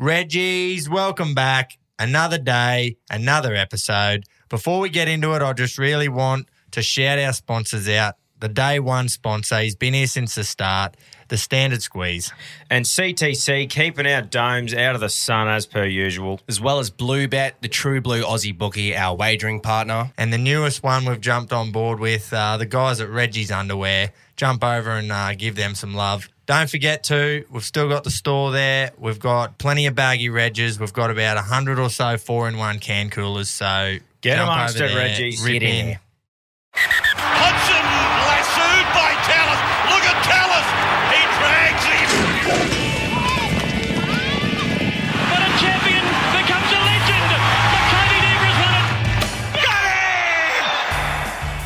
Reggie's, welcome back. Another day, another episode. Before we get into it, I just really want to shout our sponsors out. The day one sponsor, he's been here since the start, the Standard Squeeze. And CTC keeping our domes out of the sun as per usual. as well as Bluebet, the True Blue Aussie bookie, our wagering partner. And the newest one we've jumped on board with, uh, the guys at Reggie's Underwear. Jump over and uh, give them some love. Don't forget to, we've still got the store there. We've got plenty of baggy Reggies. We've got about 100 or so four in one can coolers. So Get jump amongst over it, there, Reggie's. rip Get in in.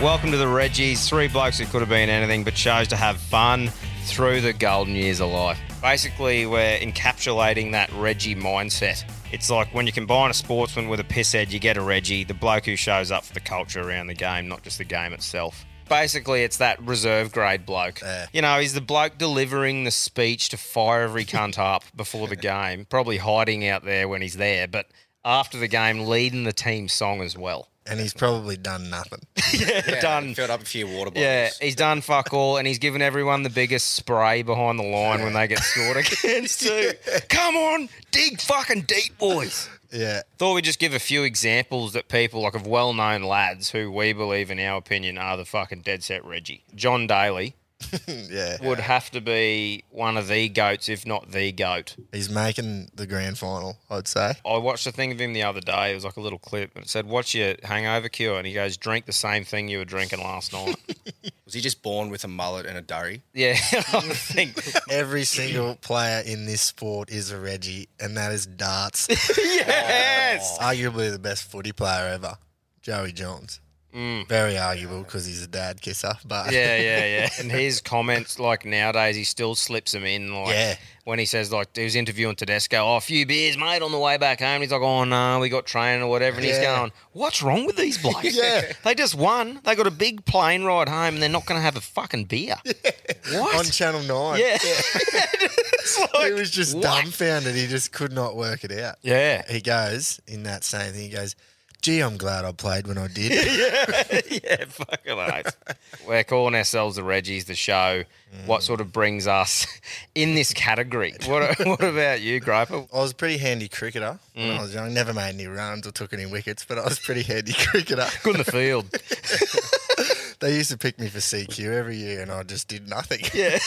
Welcome to the Reggies. Three blokes who could have been anything but chose to have fun through the golden years of life. Basically, we're encapsulating that Reggie mindset. It's like when you combine a sportsman with a pisshead, you get a Reggie, the bloke who shows up for the culture around the game, not just the game itself. Basically, it's that reserve grade bloke. You know, he's the bloke delivering the speech to fire every cunt up before the game, probably hiding out there when he's there, but after the game, leading the team song as well. And he's probably done nothing. yeah, Done. Filled up a few water bottles. Yeah, he's done fuck all, and he's given everyone the biggest spray behind the line when they get scored against. Too. Come on, dig fucking deep, boys. yeah. Thought we'd just give a few examples that people like of well-known lads who we believe, in our opinion, are the fucking dead set Reggie. John Daly Yeah. would have to be one of the goats, if not the goat. He's making the grand final, I'd say. I watched a thing of him the other day. It was like a little clip, and it said, "What's your hangover cure?" And he goes, "Drink the same thing you were drinking last night." Was he just born with a mullet and a durry? yeah, I think. Every single player in this sport is a Reggie, and that is darts. yes. Arguably the best footy player ever, Joey Johns. Very arguable because he's a dad kisser, but Mm. Yeah, yeah, yeah. And his comments, like nowadays, he still slips them in. Like Yeah. when he says, like, he was interviewing Tedesco, oh, a few beers, mate, on the way back home. He's like, oh, no, we got training or whatever. And he's going, what's wrong with these blokes? Yeah. They just won. They got a big plane ride home and they're not going to have a fucking beer. What? on Channel Nine, yeah. It's like, he was just what? dumbfounded. He just could not work it out. Yeah. He goes in that same thing. He goes, "Gee, I'm glad I played when I did." yeah, fucking oath. We're calling ourselves the Reggies, the show. What sort of brings us in this category? What, what about you, Groper? I was a pretty handy cricketer when Mm. I was young. Never made any runs or took any wickets, but I was a pretty handy cricketer. Good in the field. They used to pick me for CQ every year, and I just did nothing. Yeah.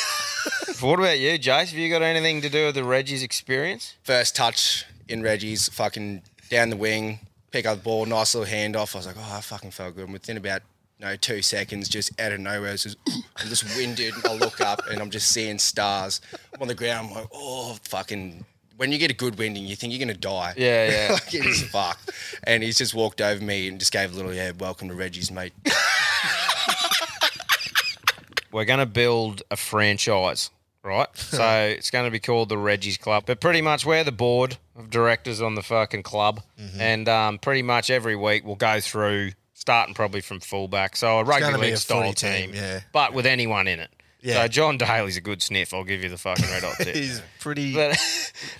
what about you, Jace? Have you got anything to do with the Reggie's experience? First touch in Reggie's, fucking down the wing, pick up the ball, nice little handoff. I was like, oh, I fucking felt good. And within about you know, two seconds, just out of nowhere, it's just, I'm just winded. I look up and I'm just seeing stars. I'm on the ground. I'm like, oh, fucking. When you get a good winding, you think you're going to die. Yeah, yeah. like, it is fucked. And he's just walked over me and just gave a little, yeah, welcome to Reggie's, mate. We're going to build a franchise, right? So it's going to be called the Reggie's Club. But pretty much we're the board of directors on the fucking club. And um, pretty much every week we'll go through, starting probably from fullback. So a rugby league a style team, team, yeah. but with anyone in it. Yeah. So John Daly's a good sniff. I'll give you the fucking red hot tip. He's pretty. But,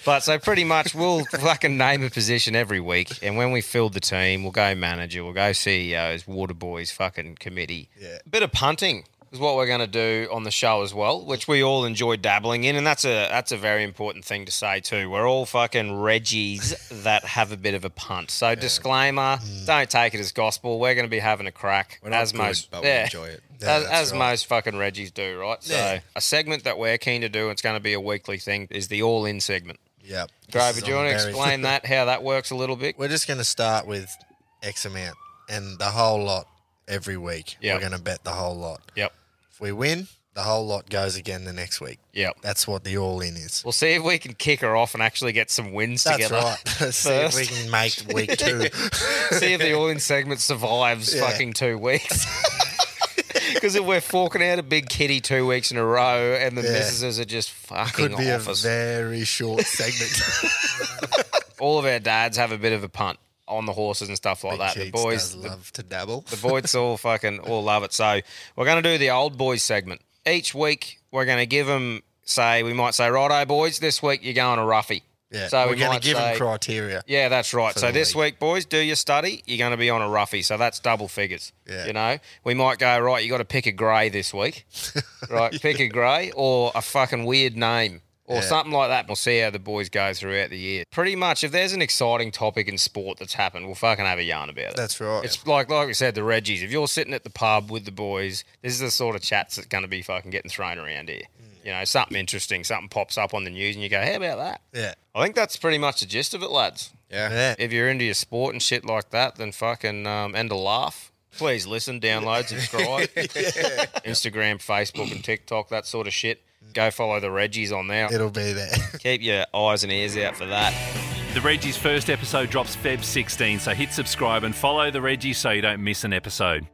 but so pretty much we'll fucking name a position every week, and when we fill the team, we'll go manager, we'll go CEOs, water boys, fucking committee. Yeah. A bit of punting is what we're going to do on the show as well, which we all enjoy dabbling in, and that's a that's a very important thing to say too. We're all fucking Reggies that have a bit of a punt. So disclaimer: mm. don't take it as gospel. We're going to be having a crack as good, most, but we yeah, enjoy it. Yeah, as, as right. most fucking Reggies do, right? So Yeah. a segment that we're keen to do, it's going to be a weekly thing, is the all in segment. Yep. This Groper, do you want to explain that, how that works a little bit? We're just going to start with X amount and the whole lot every week. Yep. We're going to bet the whole lot. Yep. If we win, the whole lot goes again the next week. Yep. That's what the all in is. We'll see if we can kick her off and actually get some wins That's together. right. See if we can make week two. see if the all in segment survives Yeah. fucking two weeks. Because if we're forking out a big kitty two weeks in a row and the Yeah. missuses are just fucking Could be a us. very short segment. All of our dads have a bit of a punt on the horses and stuff like Big that. The boys, the love to dabble. The boys all fucking all love it. So we're going to do the old boys segment. Each week we're going to give them, say, we might say, righto, boys, this week you're going to Roughie. Yeah. So we're we going to give them criteria. Yeah, that's right. So this league. week, boys, do your study. You're going to be on a roughie, so that's double figures. Yeah. You know, we might go right. You got to pick a grey this week, right? Pick a grey or a fucking weird name or Yeah. something like that. We'll see how the boys go throughout the year. Pretty much, if there's an exciting topic in sport that's happened, we'll fucking have a yarn about it. That's right. It's like like we said, the Reggies. If you're sitting at the pub with the boys, this is the sort of chats that's going to be fucking getting thrown around here. Mm. You know, something interesting, something pops up on the news, and you go, "How about that?" yeah. I think that's pretty much the gist of it, lads. Yeah. Yeah. If you're into your sport and shit like that, then fucking um, end a laugh. Please listen, download, subscribe. Instagram, Facebook, and TikTok, that sort of shit. Go follow the Reggies on there. It'll be there. Keep your eyes and ears out for that. The Reggie's first episode drops Feb 16, so hit subscribe and follow the Reggie so you don't miss an episode.